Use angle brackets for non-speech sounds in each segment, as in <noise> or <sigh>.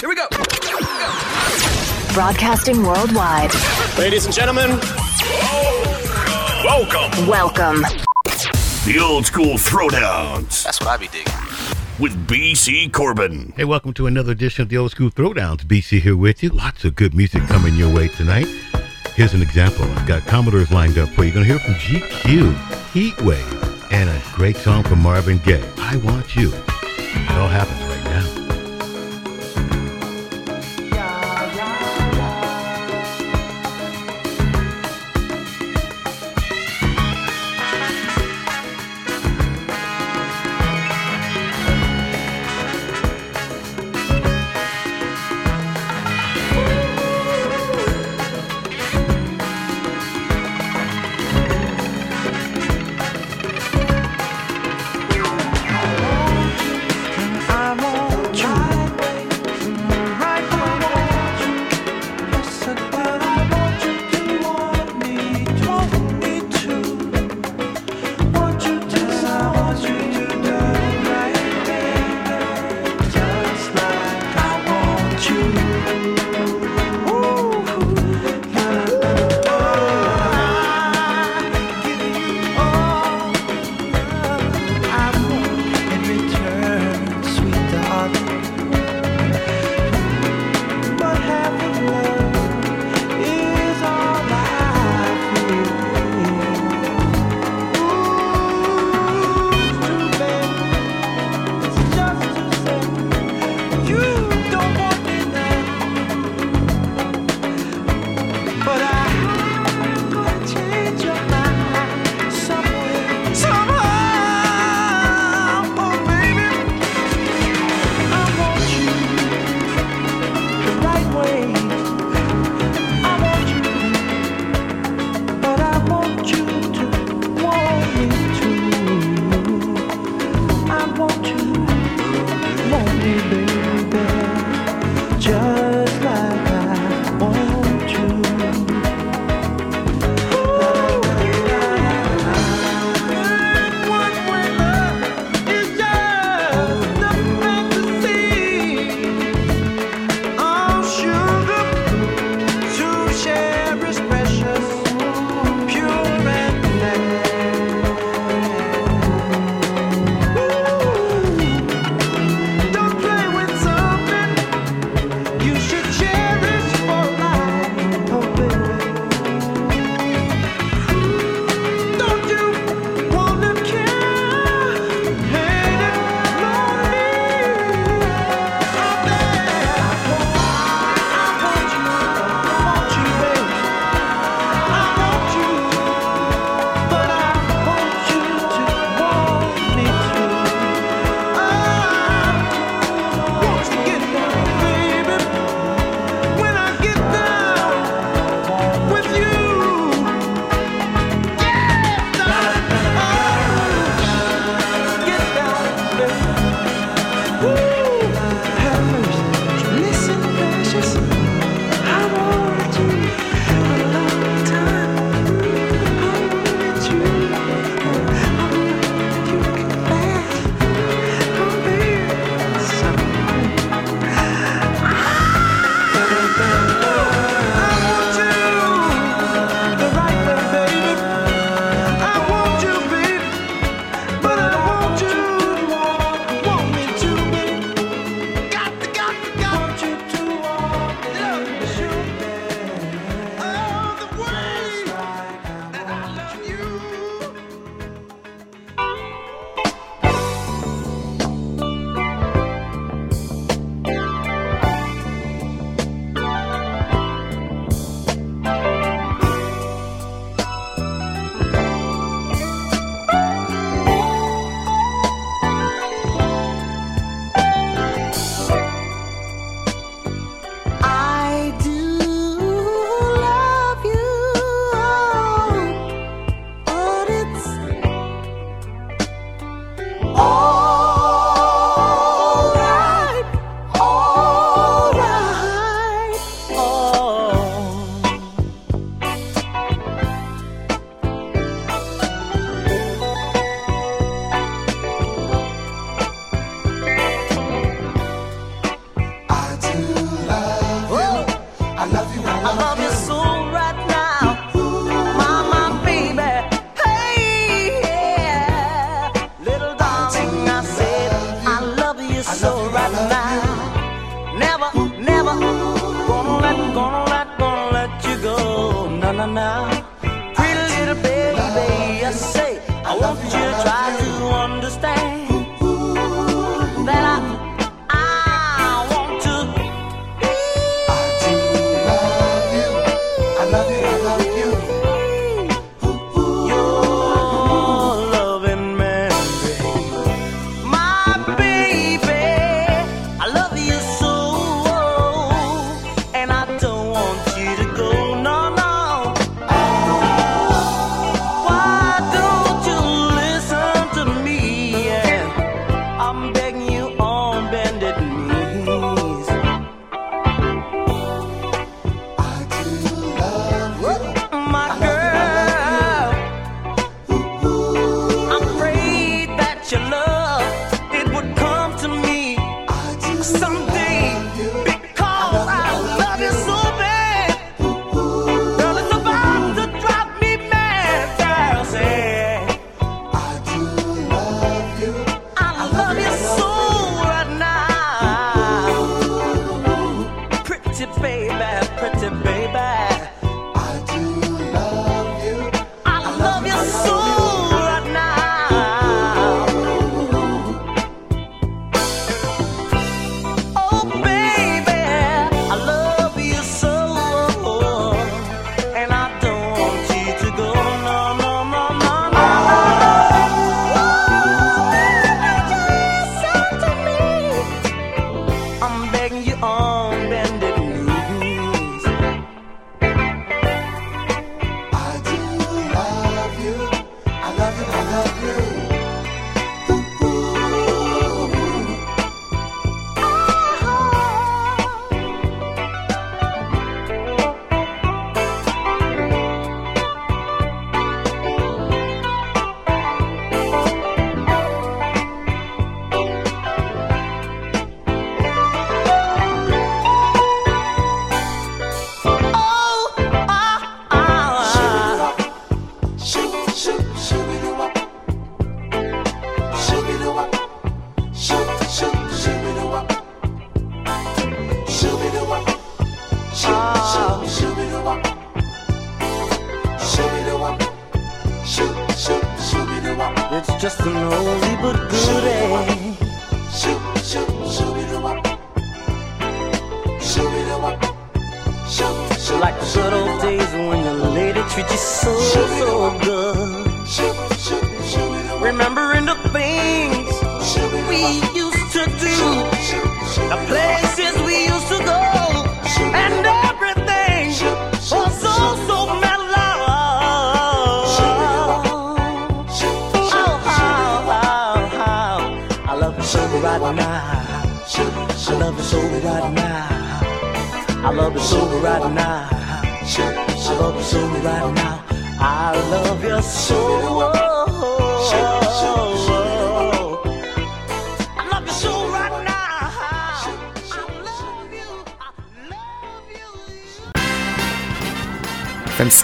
Here we go. Broadcasting worldwide. Ladies and gentlemen, Welcome. Welcome. The old school throwdowns That's what I be digging. with BC Corbin. Hey, welcome to another edition of the Old School Throwdowns. BC here with you. Lots of good music coming your way tonight. Here's an example. I've got Commodores lined up for you. You're going to hear from GQ, Heatwave, and a great song from Marvin Gaye, I Want You. It all happens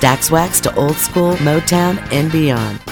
Stax Wax to old school, Motown, and beyond.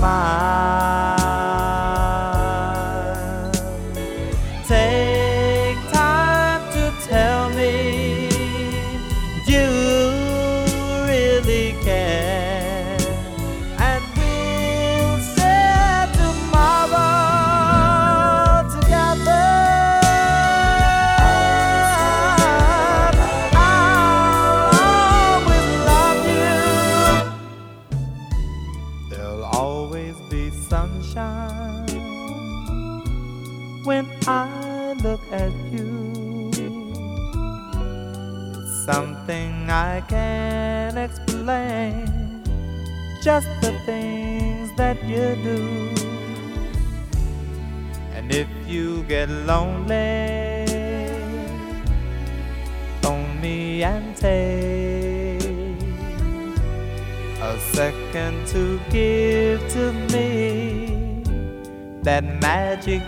smile. the things that you do. And if you get lonely, phone me and take a second to give to me that magic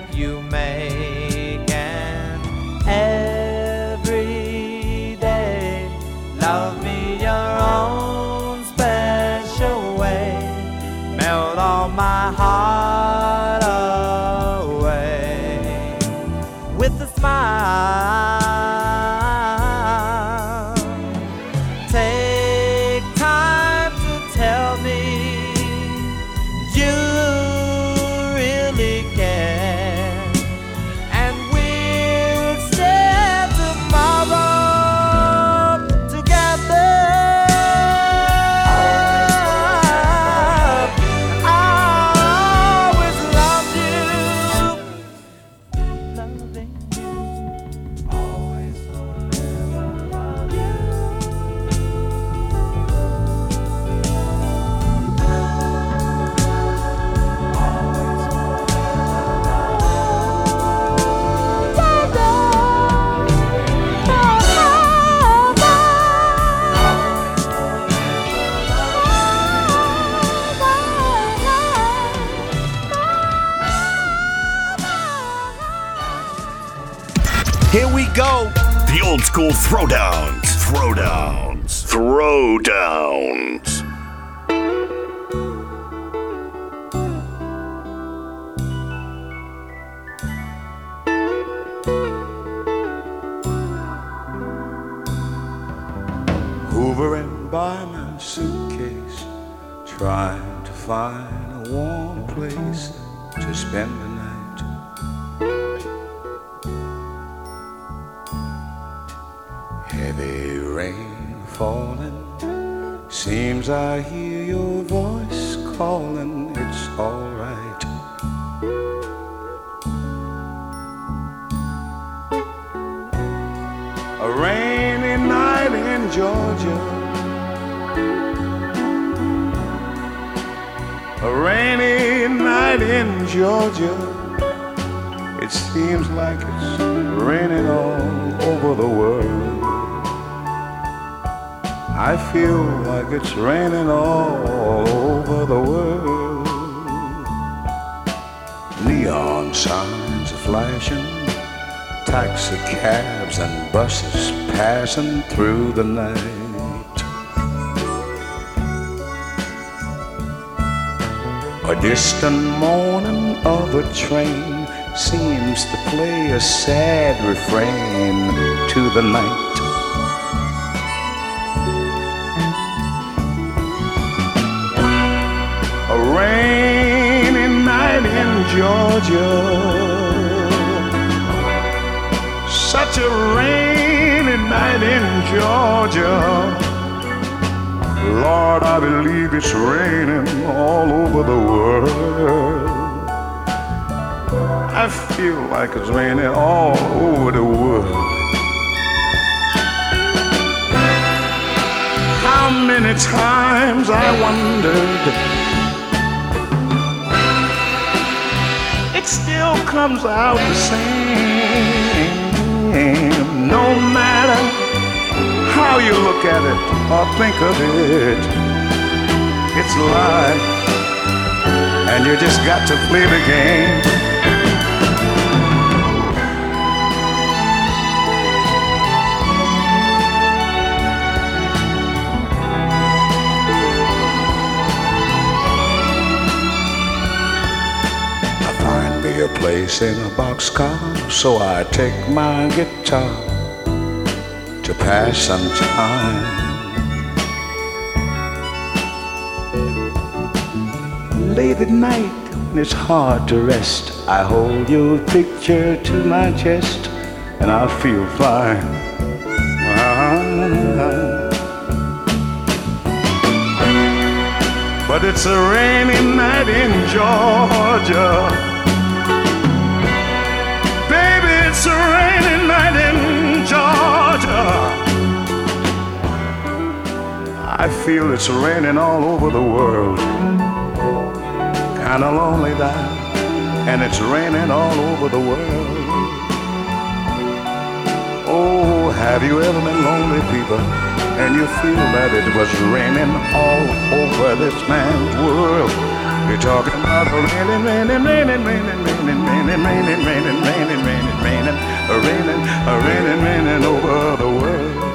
distant moaning of a train seems to play a sad refrain to the night. A rainy night in Georgia such a rainy night in Georgia. Lord, I believe it's raining all over the world. I feel like it's raining all over the world. How many times I wondered it still comes out the same no matter how you look at it or think of it, it's life, and you just got to play the game. A place in a boxcar, so I take my guitar pass some time. Late at night, when it's hard to rest, I hold your picture to my chest, and I feel fine. But it's a rainy night in Georgia. I feel it's raining all over the world. Kinda lonely now, and it's raining all over the world. Oh, have you ever been lonely, people? And you feel that it was raining all over this man's world. You're talking about raining, raining, raining, raining, raining, raining, raining, raining, raining, raining, raining, raining, raining, raining over the world.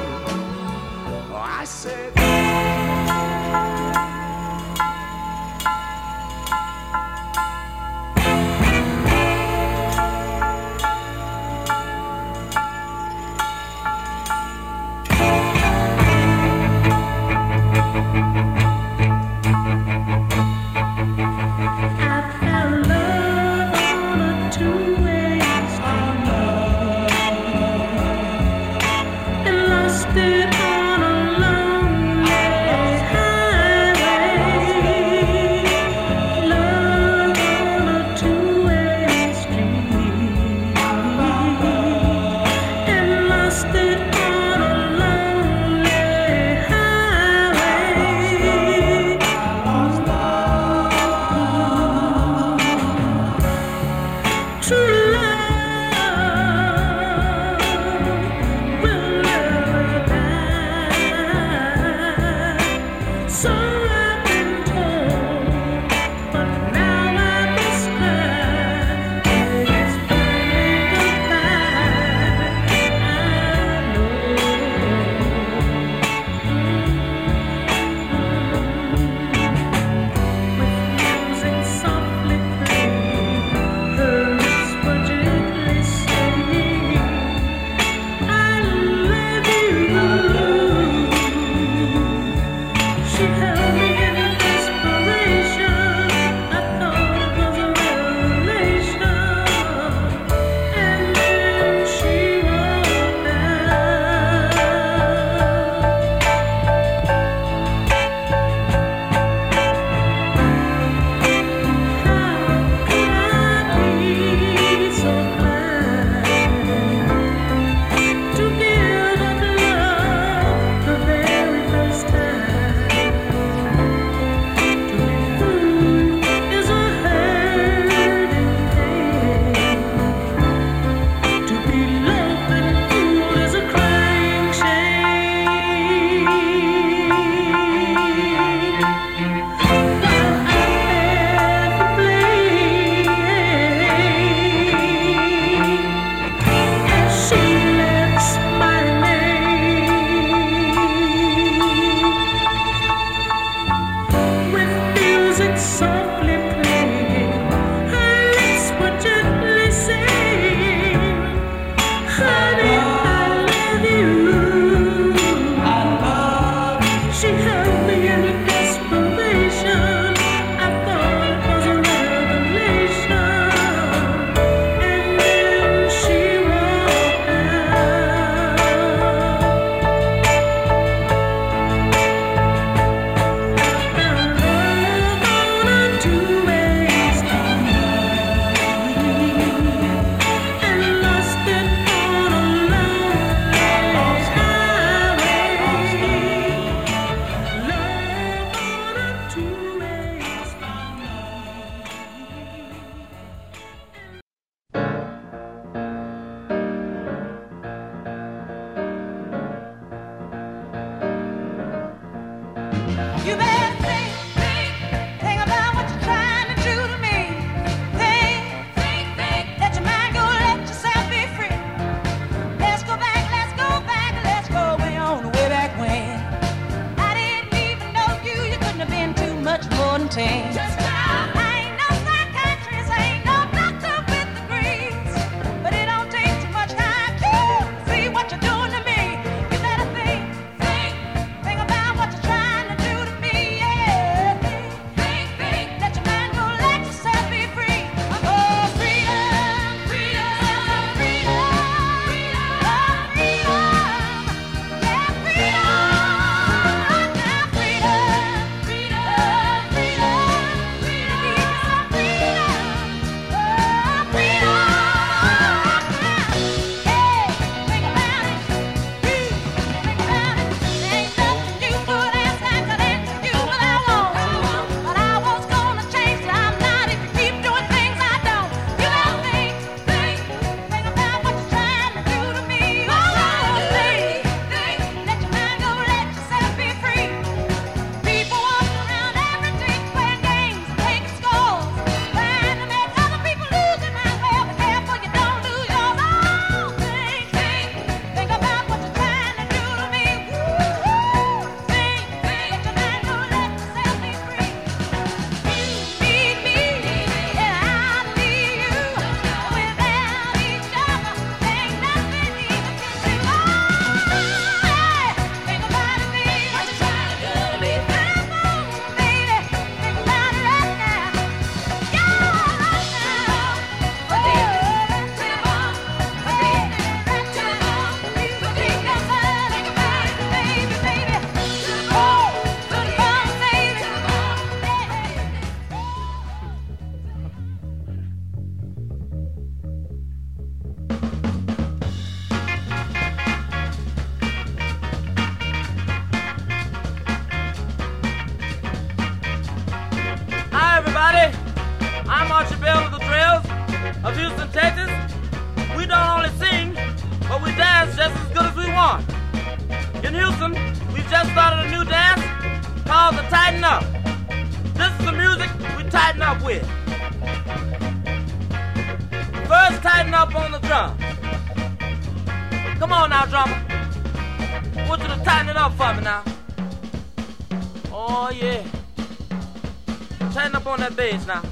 days now.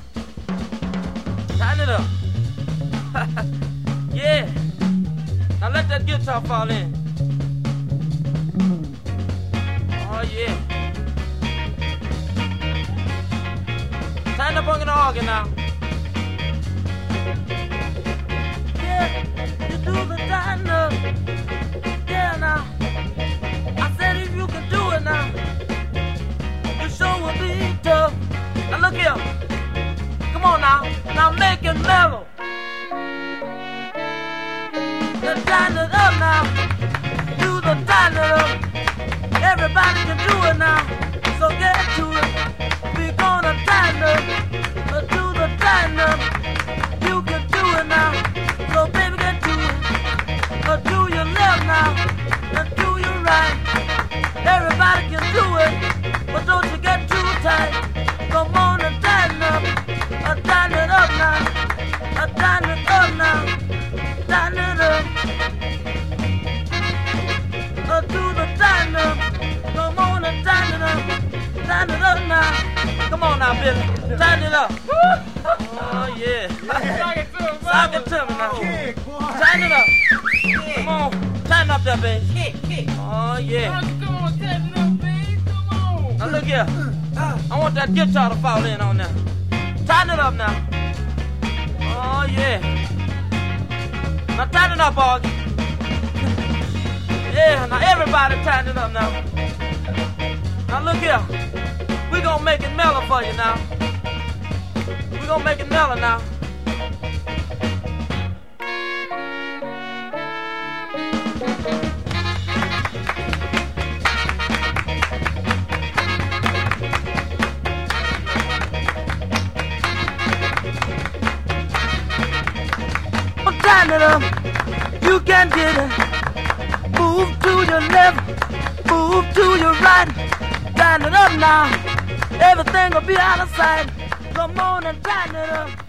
babe. Kick, kick. Oh, yeah. Come on, tap it up, babe. Come on. Now, look here. Mm, uh. I want that guitar to fall in on now. Tighten it up now. Oh, yeah. Now, tighten it up, Augie. <laughs> yeah, now everybody tighten it up now. Now, look here. We're going to make it mellow for you now. We're going to make it mellow now. now. Everything will be out of sight. The morning brightening up.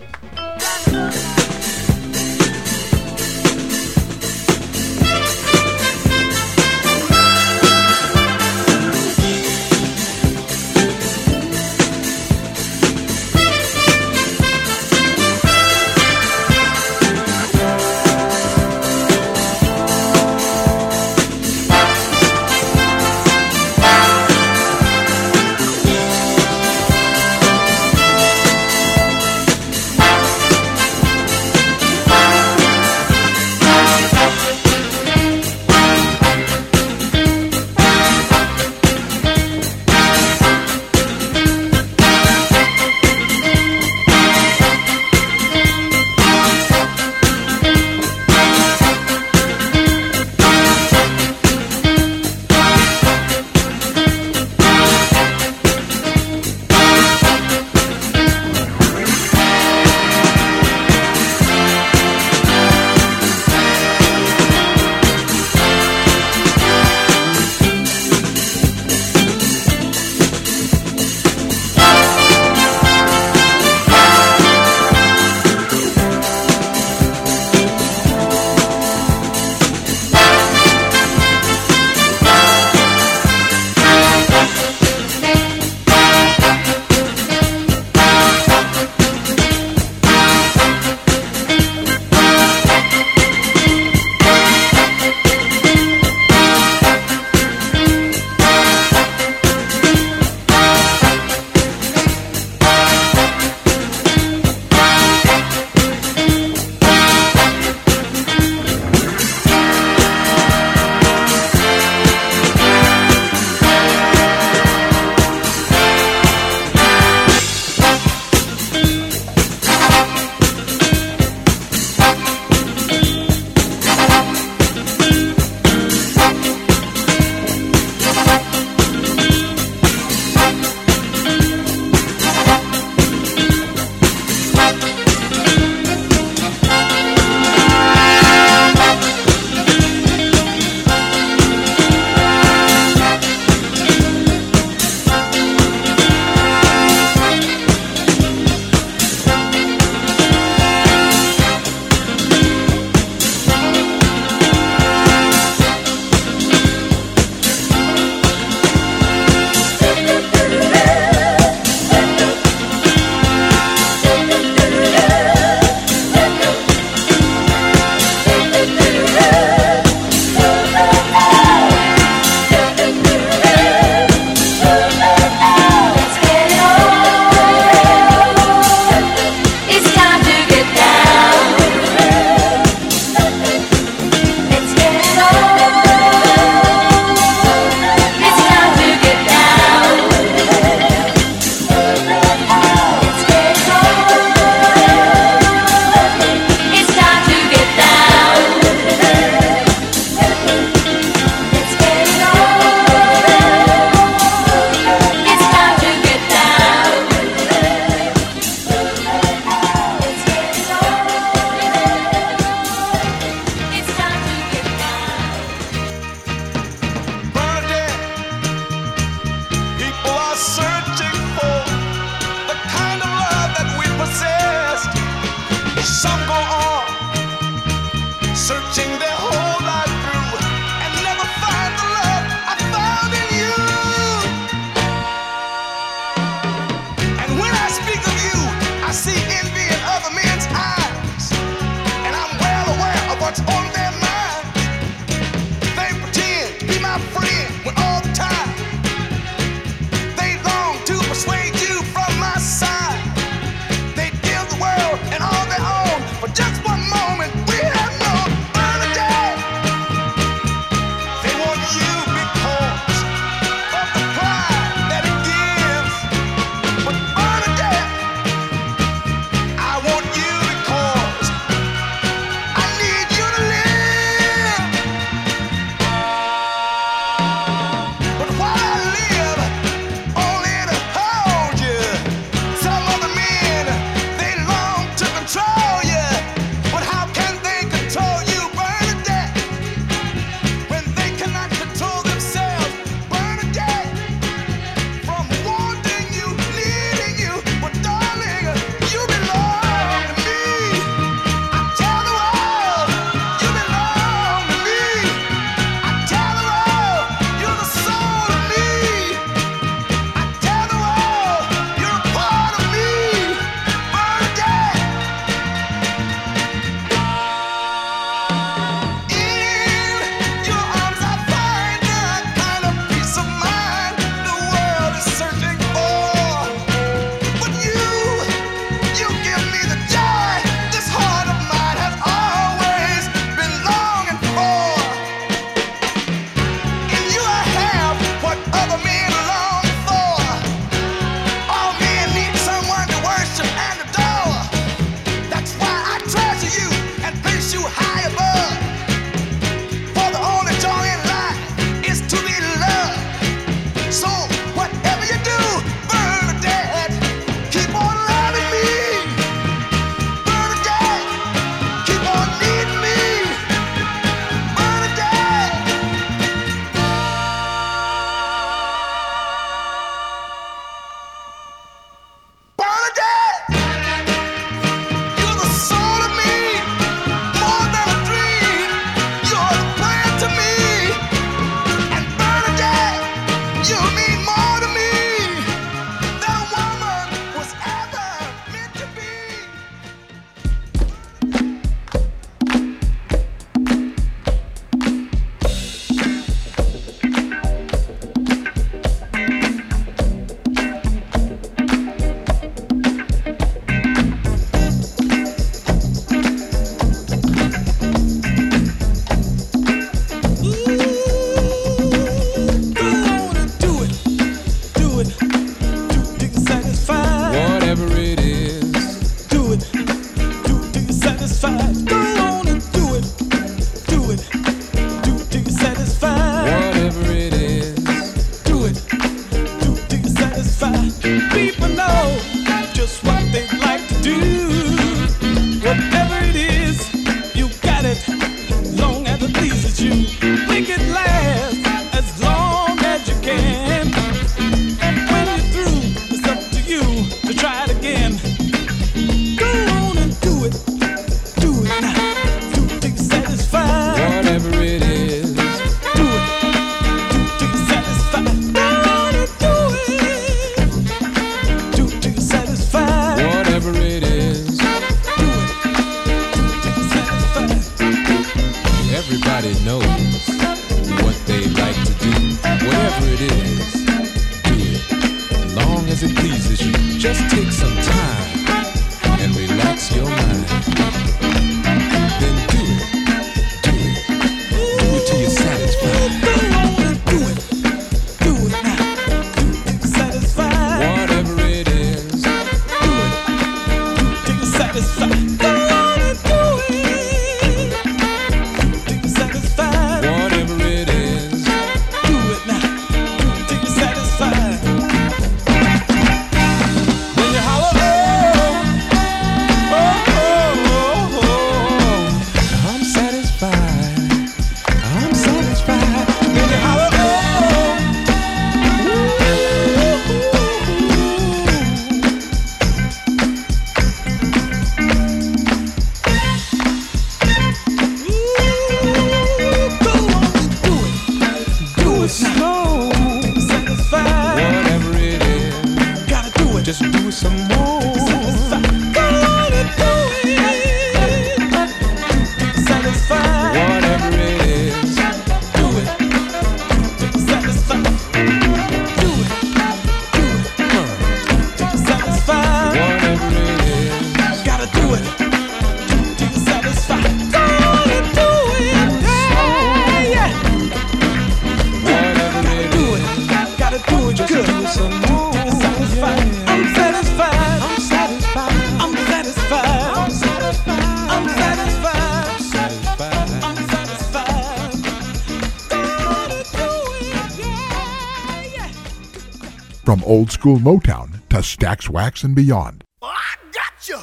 school Motown to Stax Wax and beyond. Oh, I.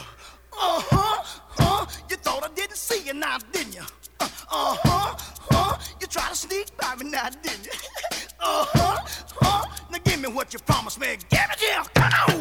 Uh-huh. Huh. You thought I didn't see you now, didn't uh-huh, uh-huh. you? Uh-huh. Huh. You to sneak by me now, didn't you? <laughs> uh-huh. Huh. Now give me what you promised me. Give it. Come on.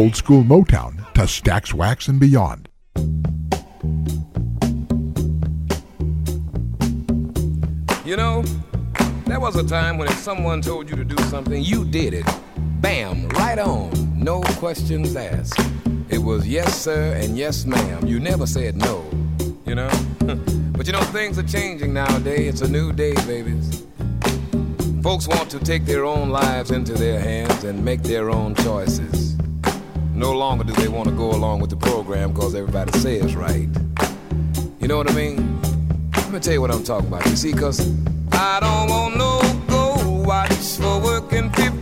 Old school Motown to Stax Wax and beyond. You know, there was a time when if someone told you to do something, you did it. Bam, right on. No questions asked. It was yes, sir, and yes, ma'am. You never said no, you know? <laughs> but you know, things are changing nowadays. It's a new day, babies. Folks want to take their own lives into their hands and make their own choices. No longer do they want to go along with the program because everybody says right. You know what I mean? Let me tell you what I'm talking about. You see, cause I don't want no go watch for working 50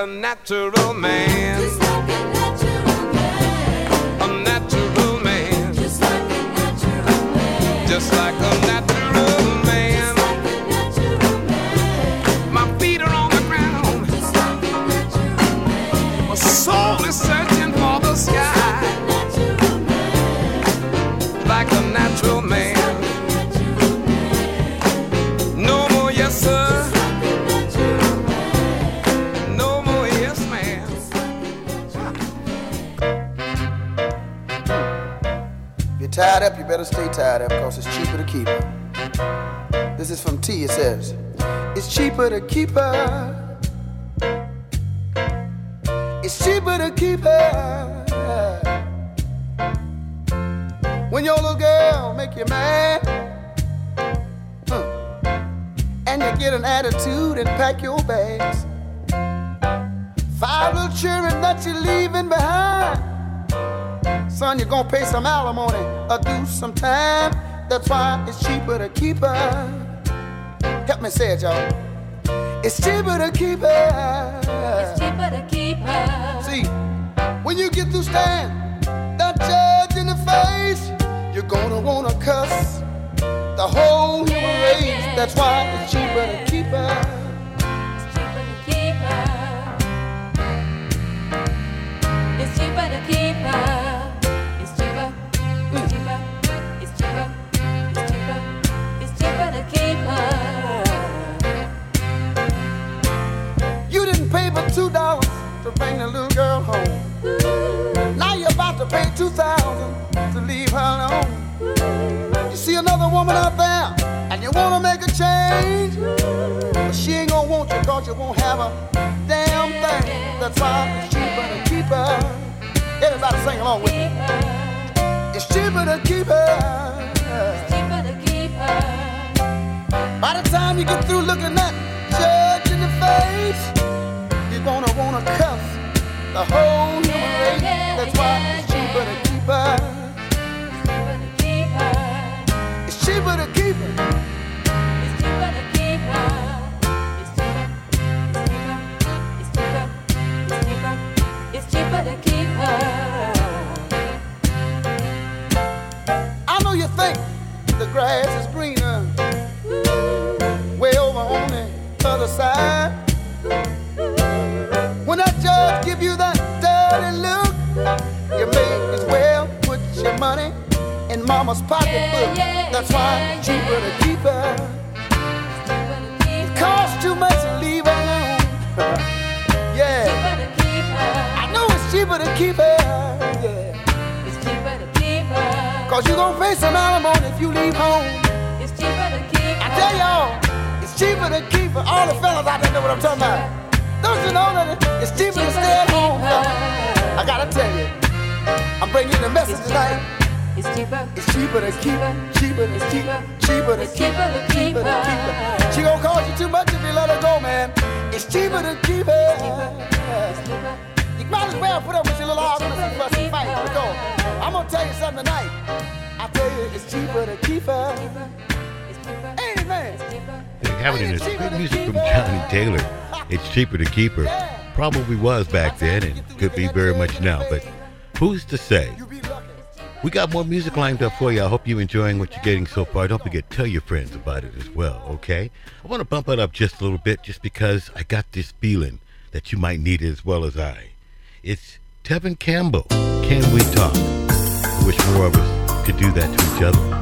a natural man. It's cheaper to keep her. When your little girl make you mad, huh, and you get an attitude and pack your bags. Five little children that you're leaving behind. Son, you're gonna pay some alimony or do some time. That's why it's cheaper to keep her. Help me say it, y'all. It's cheaper to keep her. It's cheaper to keep her. See, when you get through staring that judge in the face, you're gonna wanna cuss the whole human race. That's why it's cheaper to keep her. it's cheaper to keep her. It's cheaper to keep her. To bring the little girl home. Now you're about to pay two thousand to leave her alone. You see another woman out there and you wanna make a change. But she ain't gonna want you cause you won't have a damn thing. That's why it's cheaper to keep her. Everybody sing along with me. It's cheaper to keep her. It's cheaper to keep her. By the time you get through looking that judge in the face, you're gonna wanna cuff the whole human race. That's why it's cheaper to keep her. It's cheaper to keep her. It's cheaper to keep her. It's cheaper. It's cheaper. It's. It's cheaper to keep her. I know you think the grass is greener way over on the other side. In mama's pocketbook. That's why it's cheaper to keep her. It costs too much to leave her alone. <laughs> yeah. I know it's cheaper to keep her. Yeah. It's cheaper to keep her. Cause you gon' pay some alimony if you leave home. It's cheaper to keep her. I tell y'all, it's cheaper to keep her. All the fellas out there know what I'm talking about. Don't you know that it's cheaper to stay at home, fella? I gotta tell you, I'm bringing you the message tonight. It's cheaper. It's cheaper to keep her. Cheaper to keep her. Cheaper to keep cheaper to her. keep Cheaper to keep her. She gon' cost you too much if you let her go, man. It's cheaper to keep her. You might as well put up with your little arguments and fuss and fight. Because I'm gonna tell you something tonight. I tell you, it's cheaper to keep her. Ain't it, man? They have it in this good music from Johnnie Taylor. <laughs> It's cheaper to keep her. Probably was back then and could be very much now, but who's to say? We got more music lined up for you. I hope you're enjoying what you're getting so far. Don't forget, tell your friends about it as well, okay? I want to bump it up just a little bit just because I got this feeling that you might need it as well as I. It's Tevin Campbell. Can we talk? I wish more of us could do that to each other.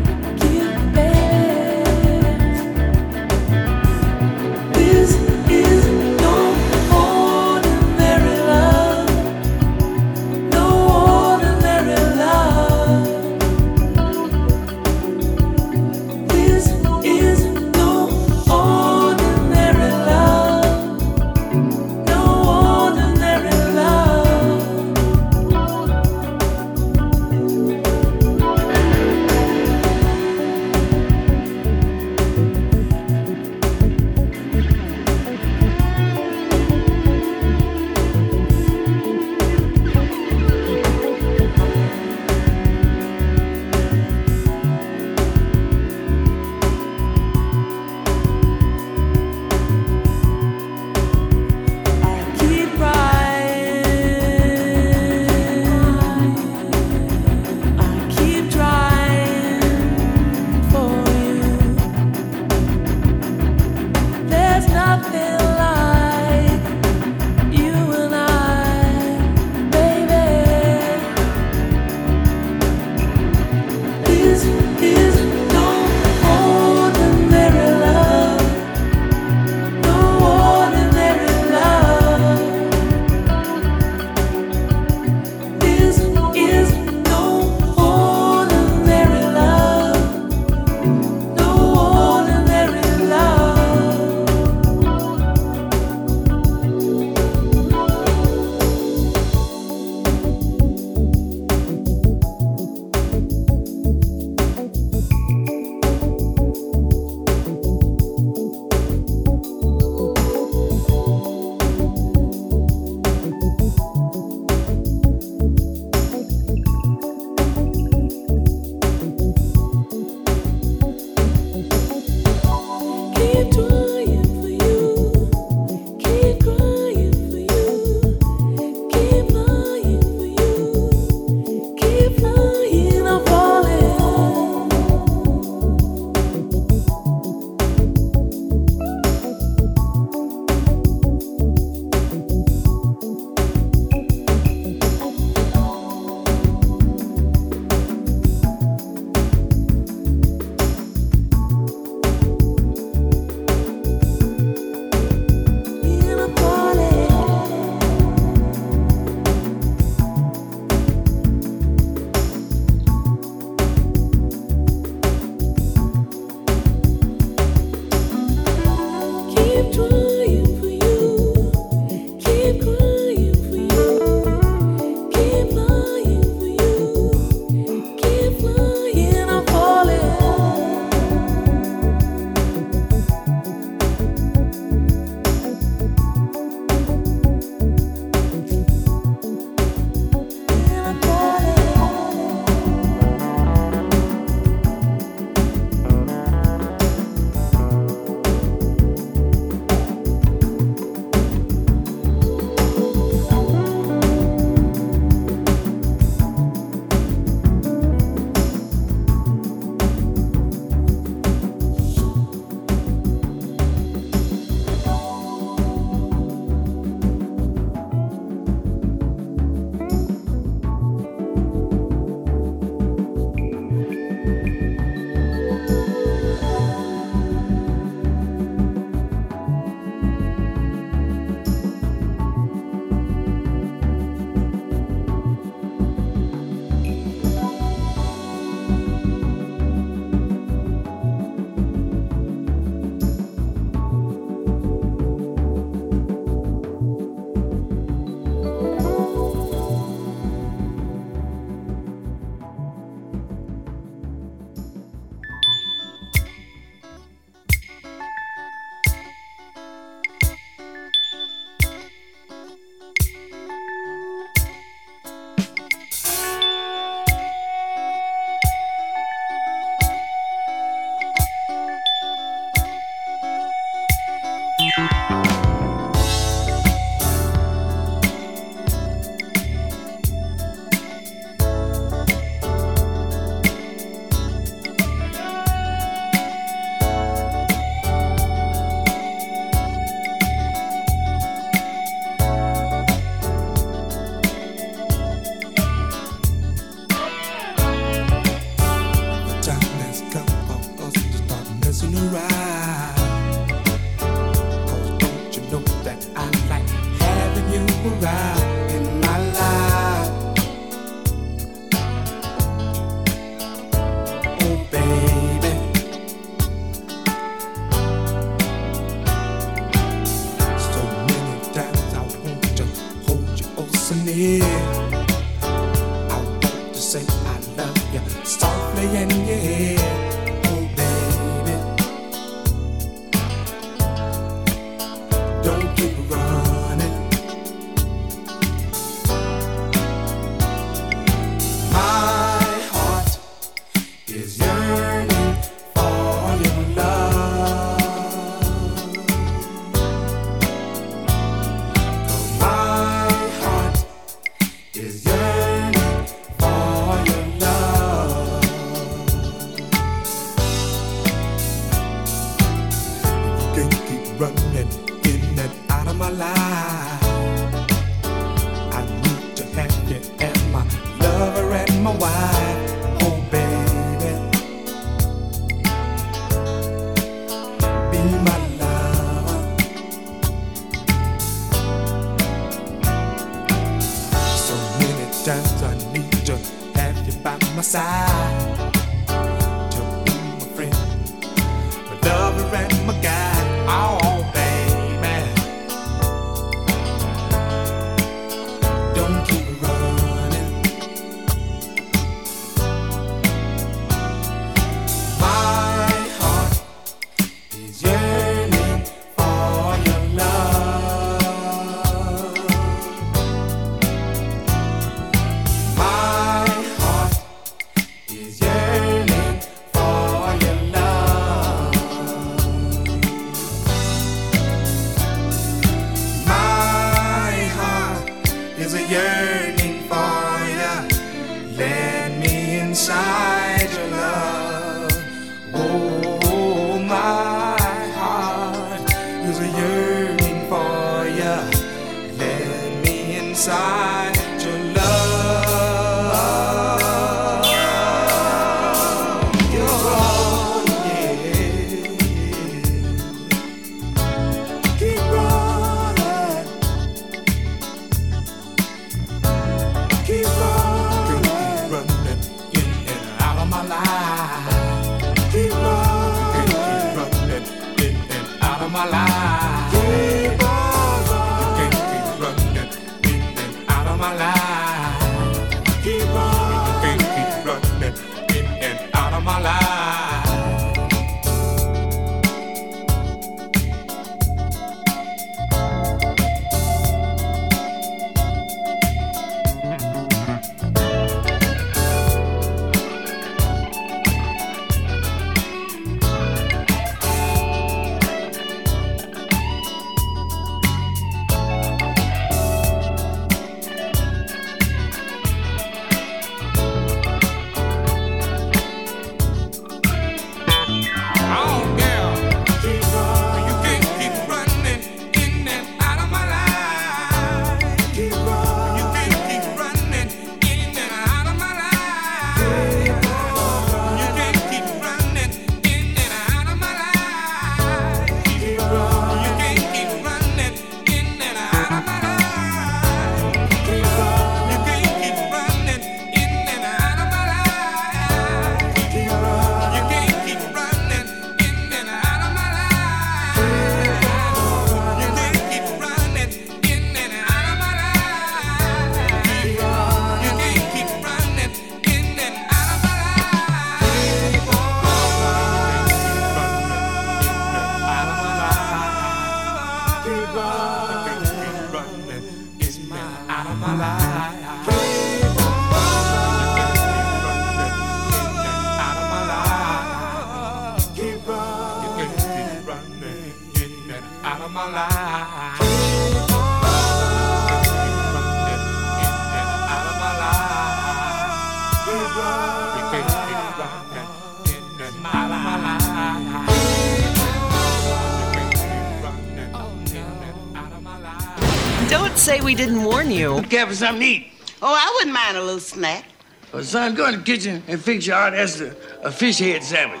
warn you. Care for something to eat? Oh, I wouldn't mind a little snack. Well, son, go in the kitchen and fix your Aunt Esther a fish head sandwich.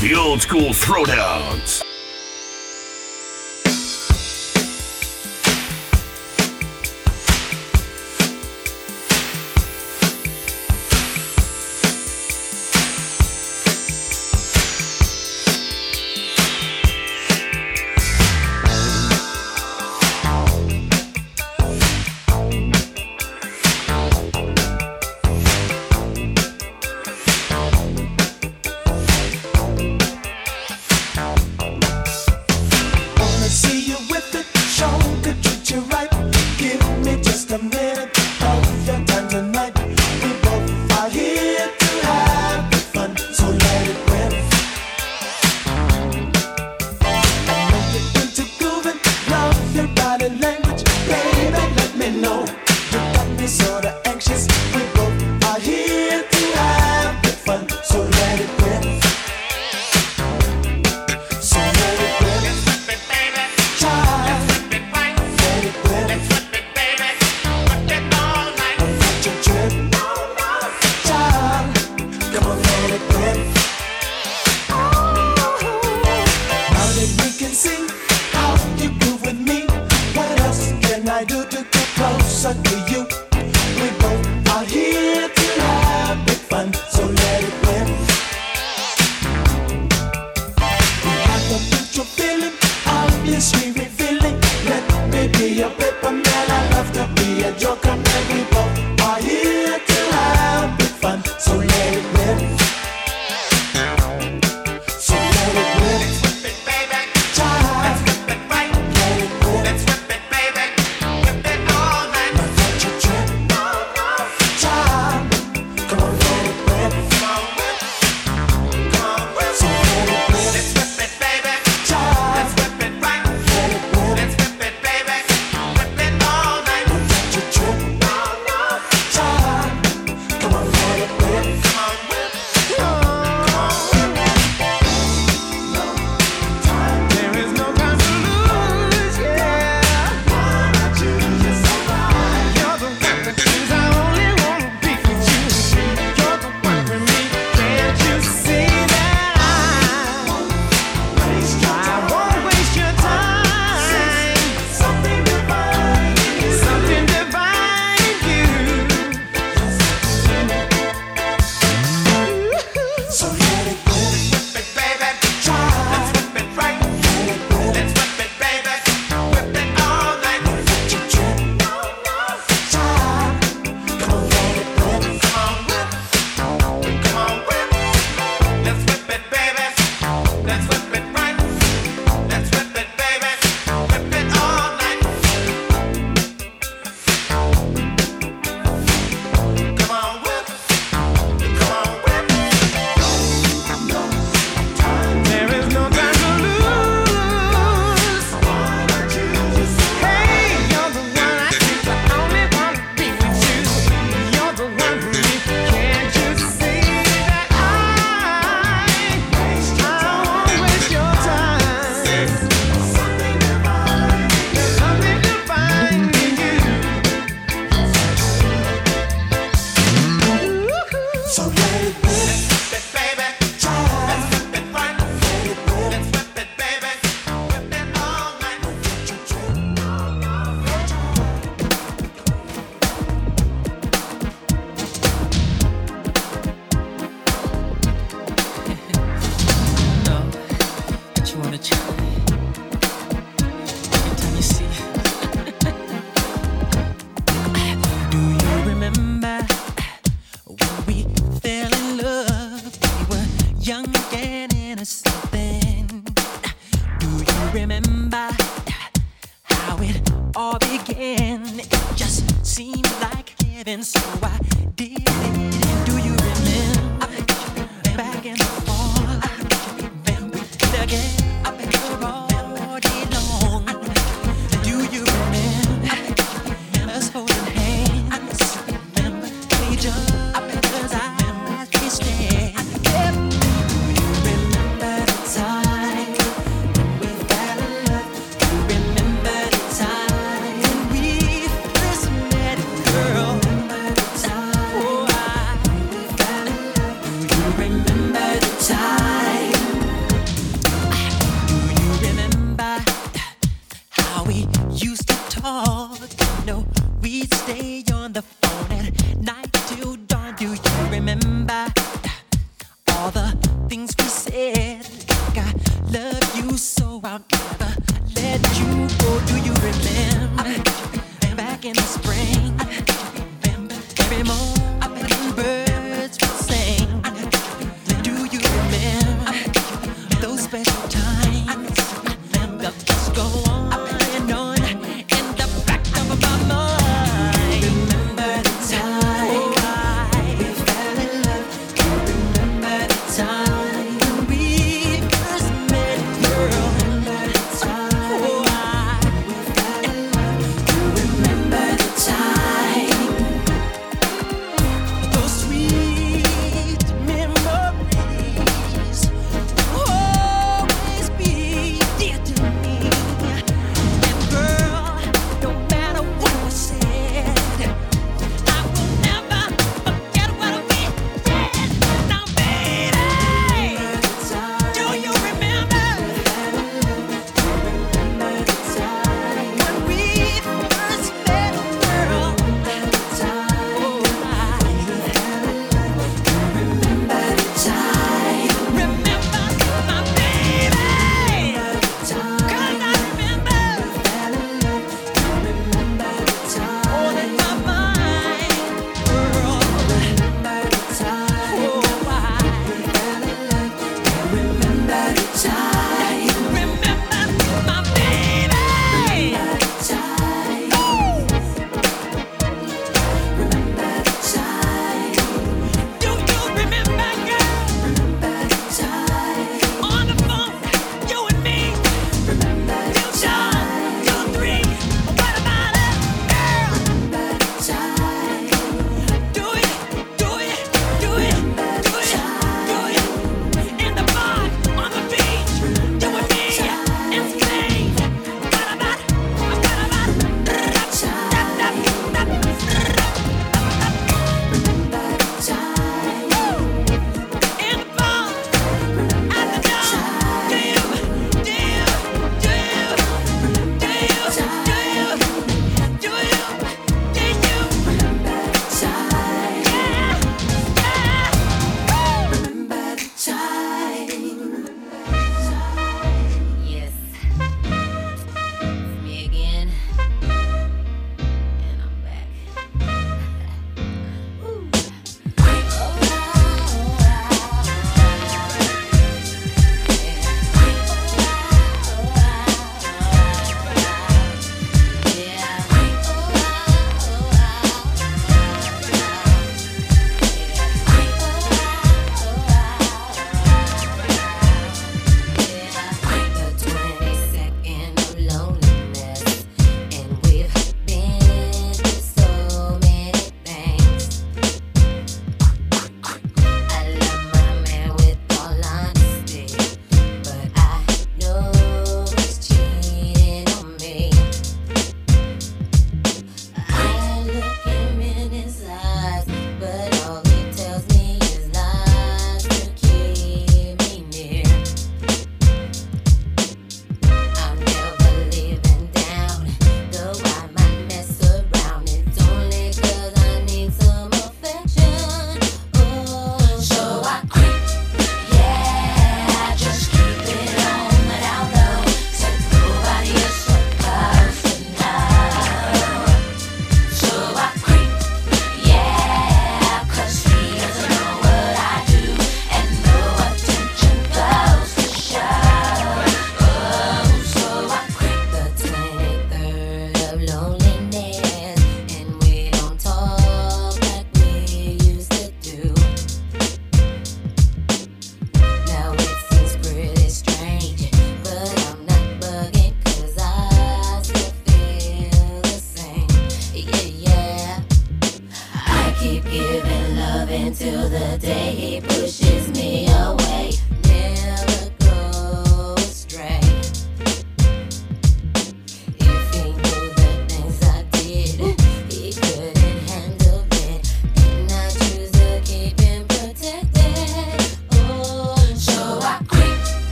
the old school throwdowns.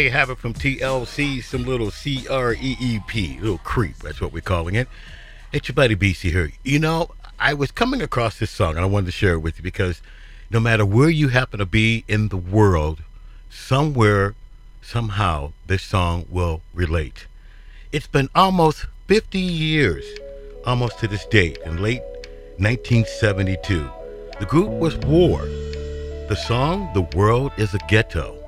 They have it from TLC, some little C R E E P, little creep. That's what we're calling it. It's your buddy BC here. You know, I was coming across this song and I wanted to share it with you because no matter where you happen to be in the world, somewhere, somehow, this song will relate. It's been almost 50 years, almost to this date, in late 1972. The group was War. The song, The World is a Ghetto.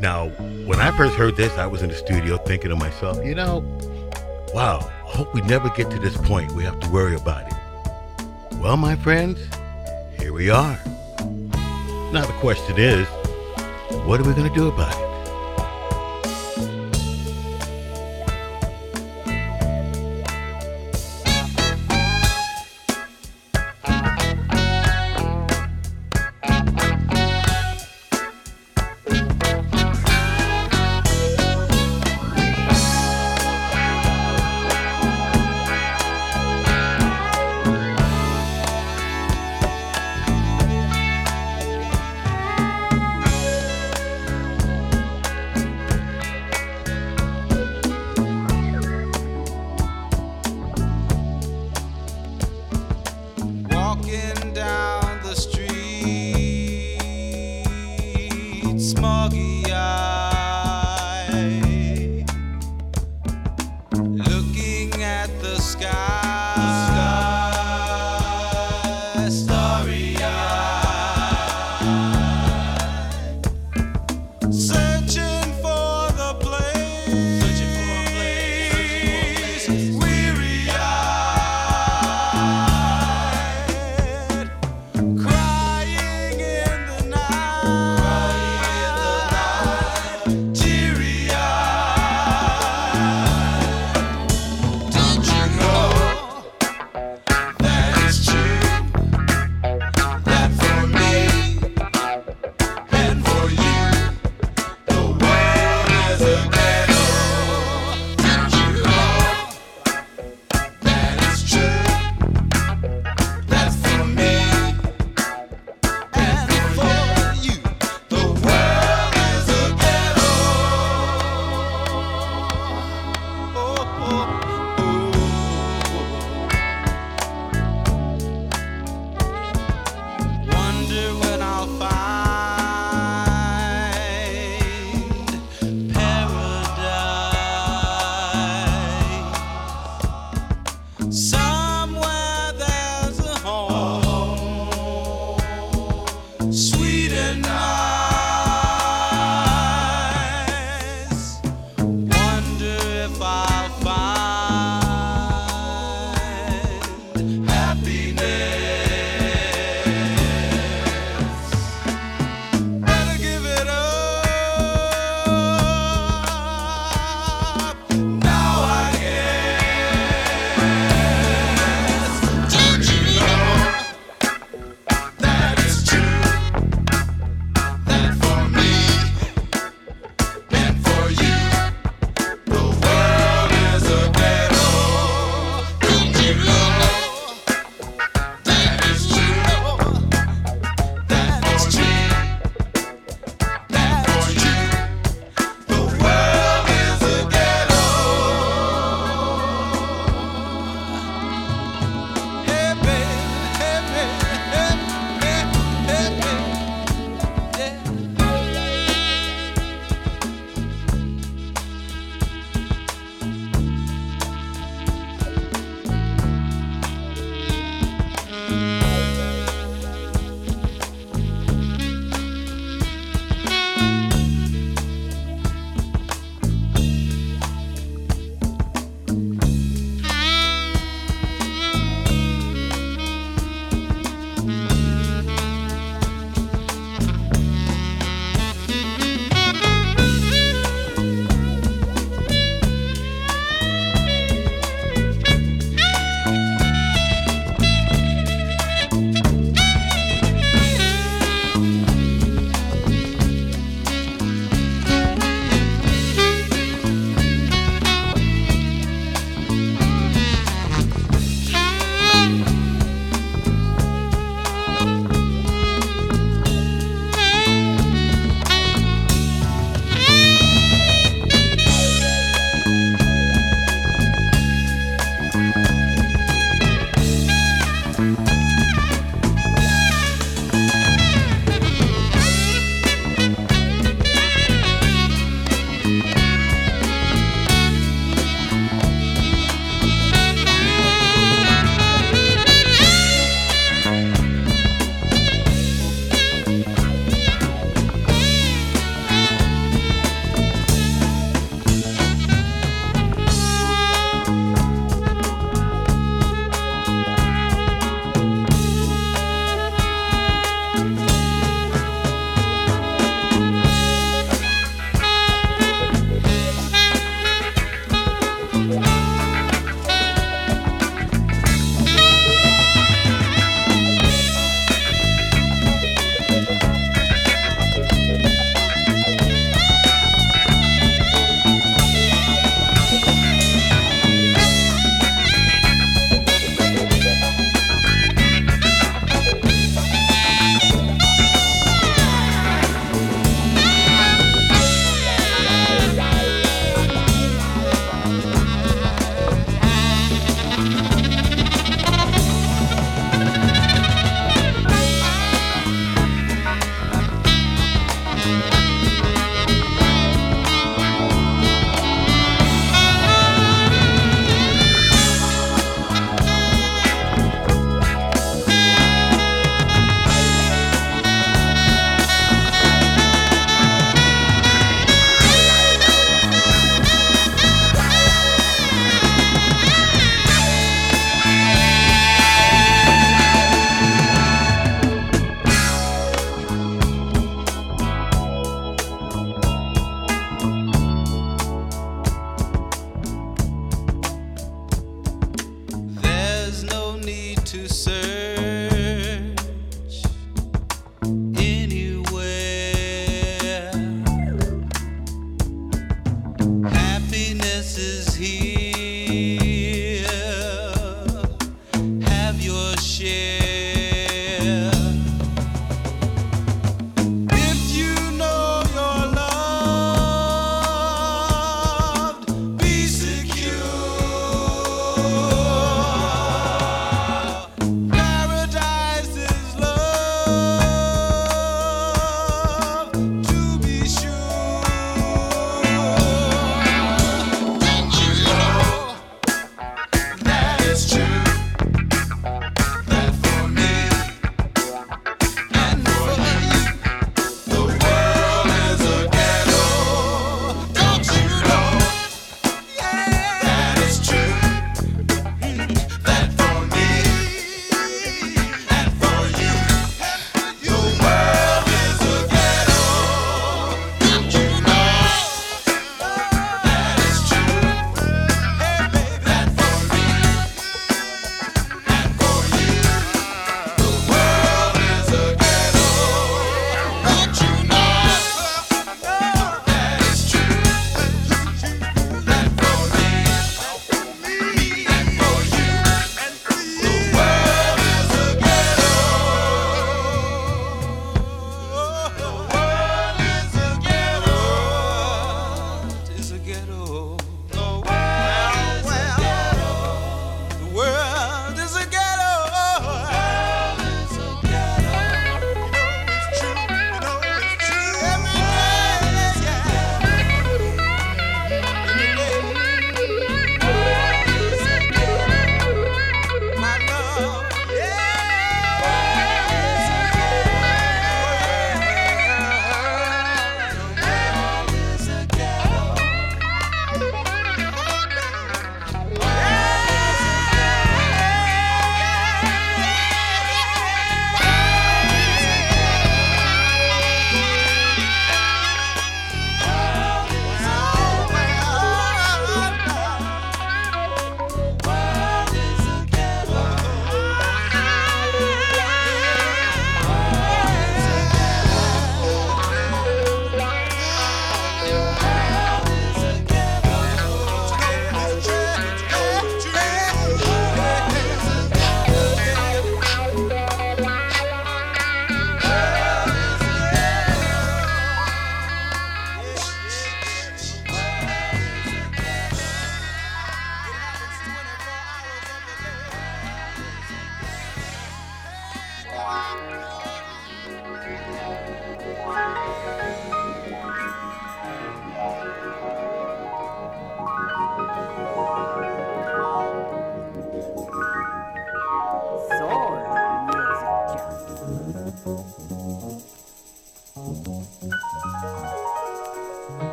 Now, when I first heard this, I was in the studio thinking to myself, you know, wow, I hope we never get to this point we have to worry about it. Well, my friends, here we are. Now, the question is, what are we going to do about it?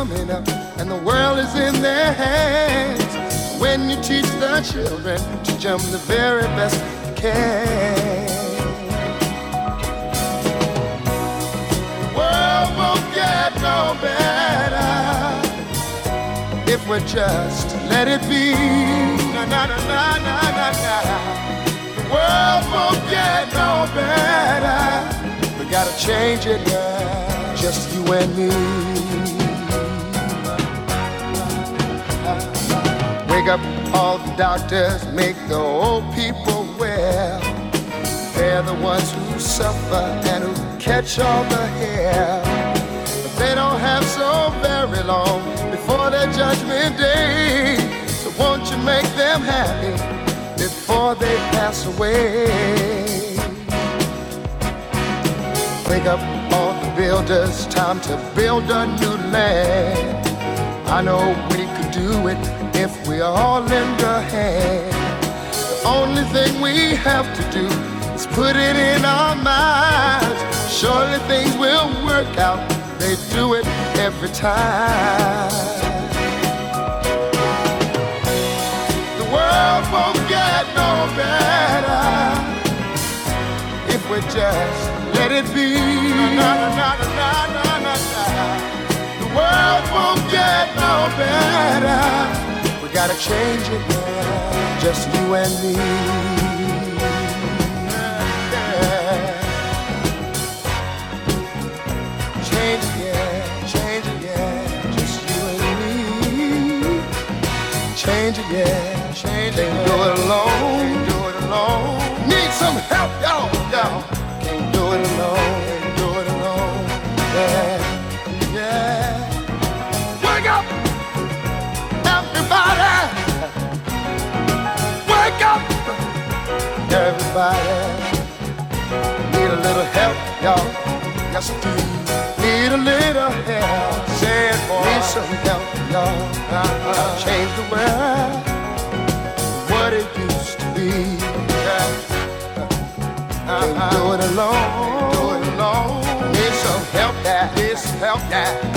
Coming up, and the world is in their hands. When you teach the children, to jump the very best you can. The world won't get no better if we just let it be. Na na na na na na. The world won't get no better. We gotta change it, girl. Just you and me. Up all the doctors, make the old people well. They're the ones who suffer and who catch all the hair. But they don't have so very long before their judgment day. So won't you make them happy before they pass away? Wake up all the builders, time to build a new land. I know we could do it if we all lend a hand. The only thing we have to do is put it in our minds. Surely things will work out. They do it every time. The world won't get no better if we just let it be. The world won't get no better. Gotta change it now, just you and me. Yeah. Change it, yeah, change it, yeah, just you and me. Change it, yeah, change it. Can't do it alone, can't do it alone. Need some help, y'all, y'all. Everybody. Need a little help, y'all. Yes, I do. Need a little help. Say it, boy. Need some help, y'all. Uh-uh. Change the world. What it used to be. Can't do it uh-huh. alone. Can't do it alone. Need some help, that. Need some help, that.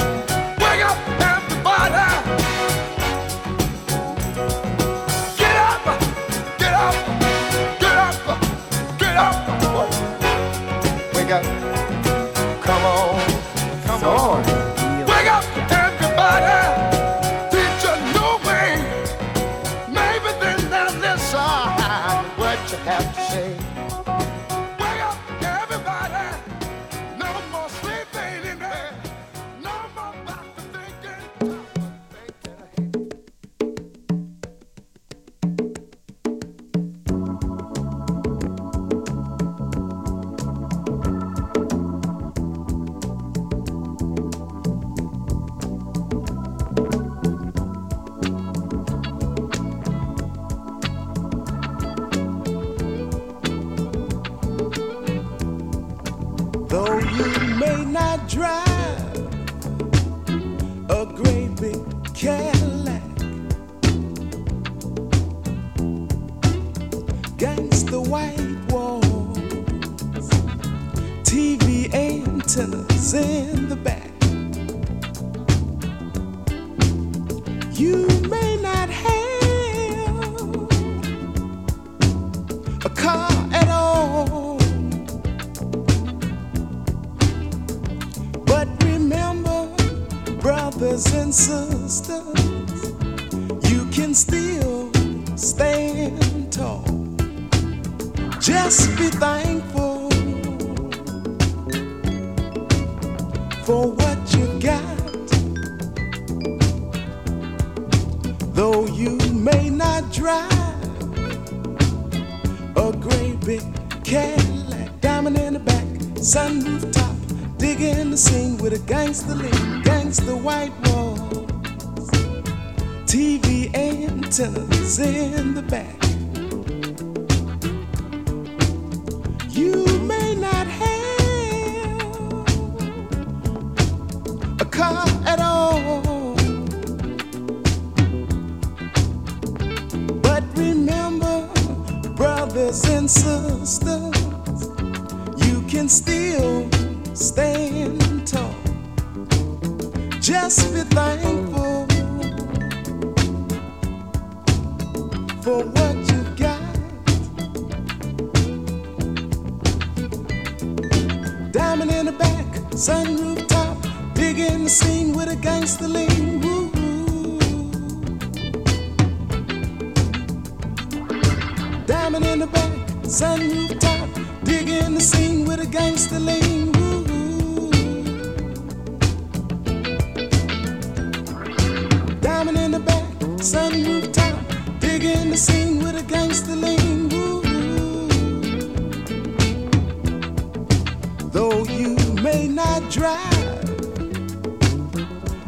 May not drive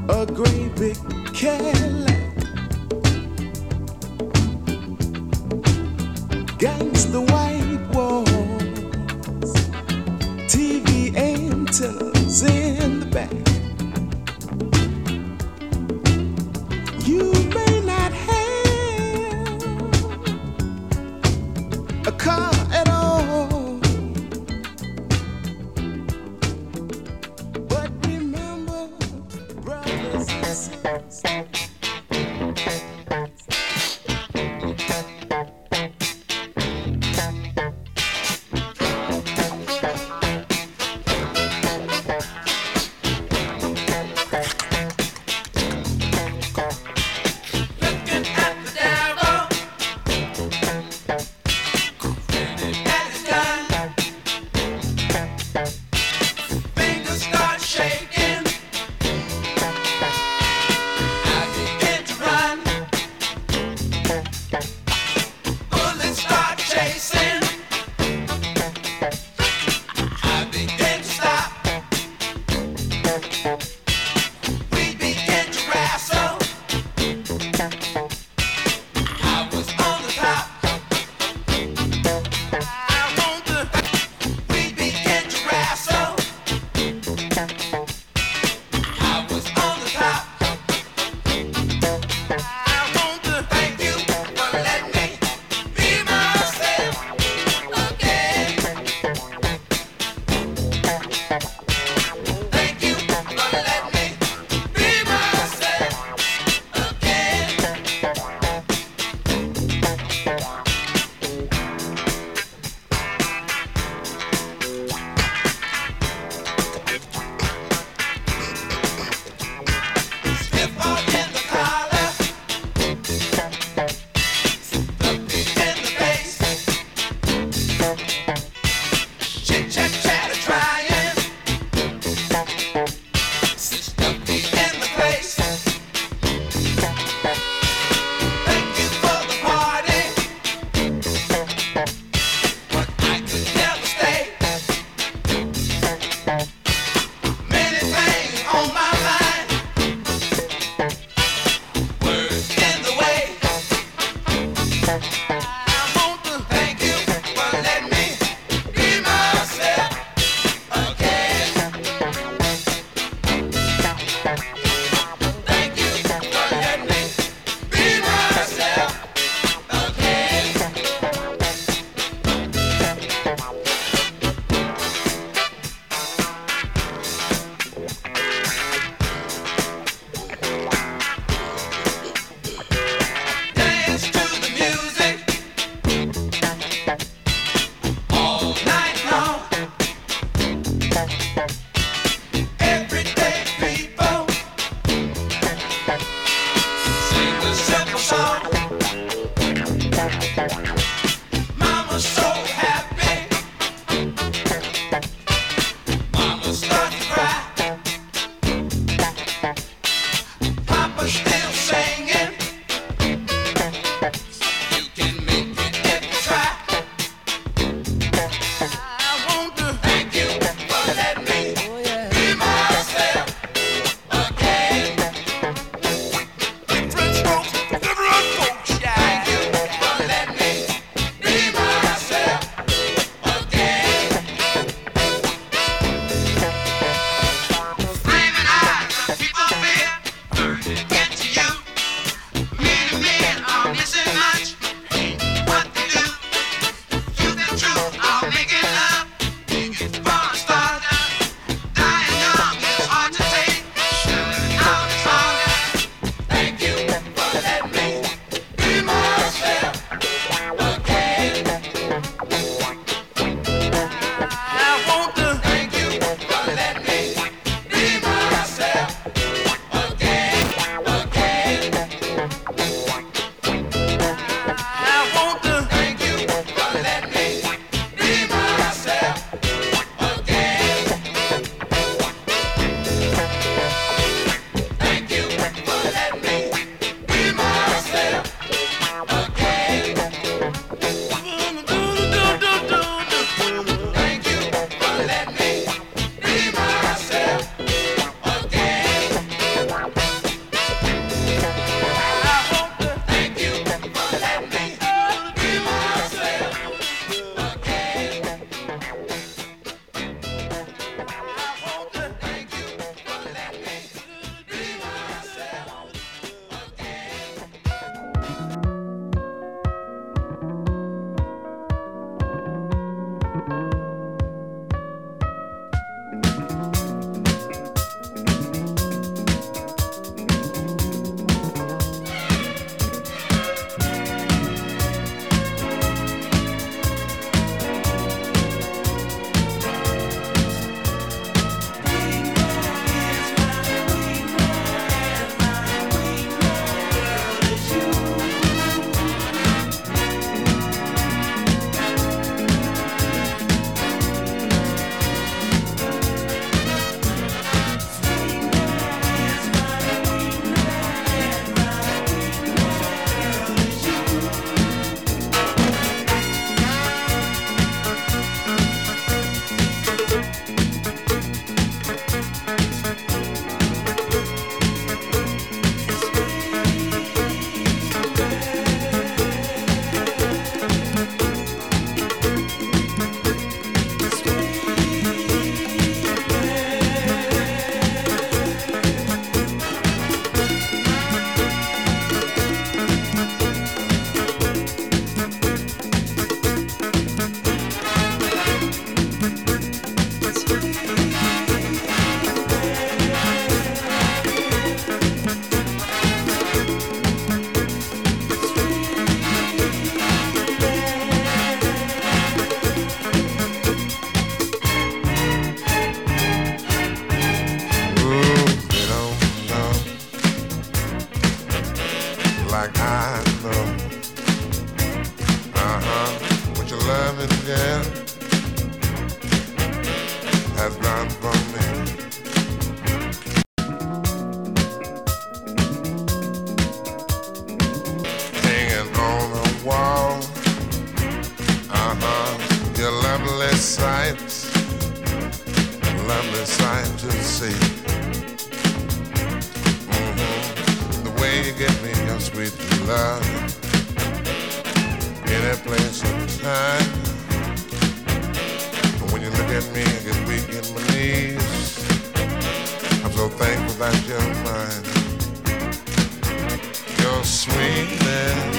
a great big Cadillac. any place or time. But when you look at me, I get weak in my knees. I'm so thankful that you're mine. Your sweetness.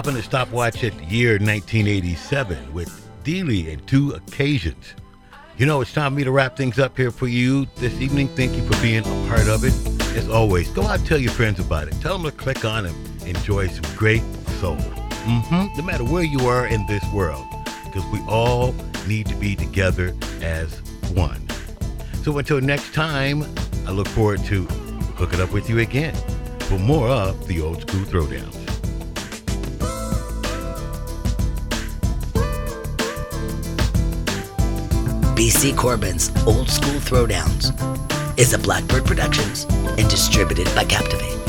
Stopping a stopwatch at year 1987 with Deele and two occasions. You know, it's time for me to wrap things up here for you this evening. Thank you for being a part of it. As always, go out and tell your friends about it. Tell them to click on and enjoy some great soul. Mm-hmm. No matter where you are in this world, because we all need to be together as one. So until next time, I look forward to hooking up with you again for more of the old school throwdowns. BC Corbin's Old School Throwdowns is a Blackbird Productions and distributed by Captivate.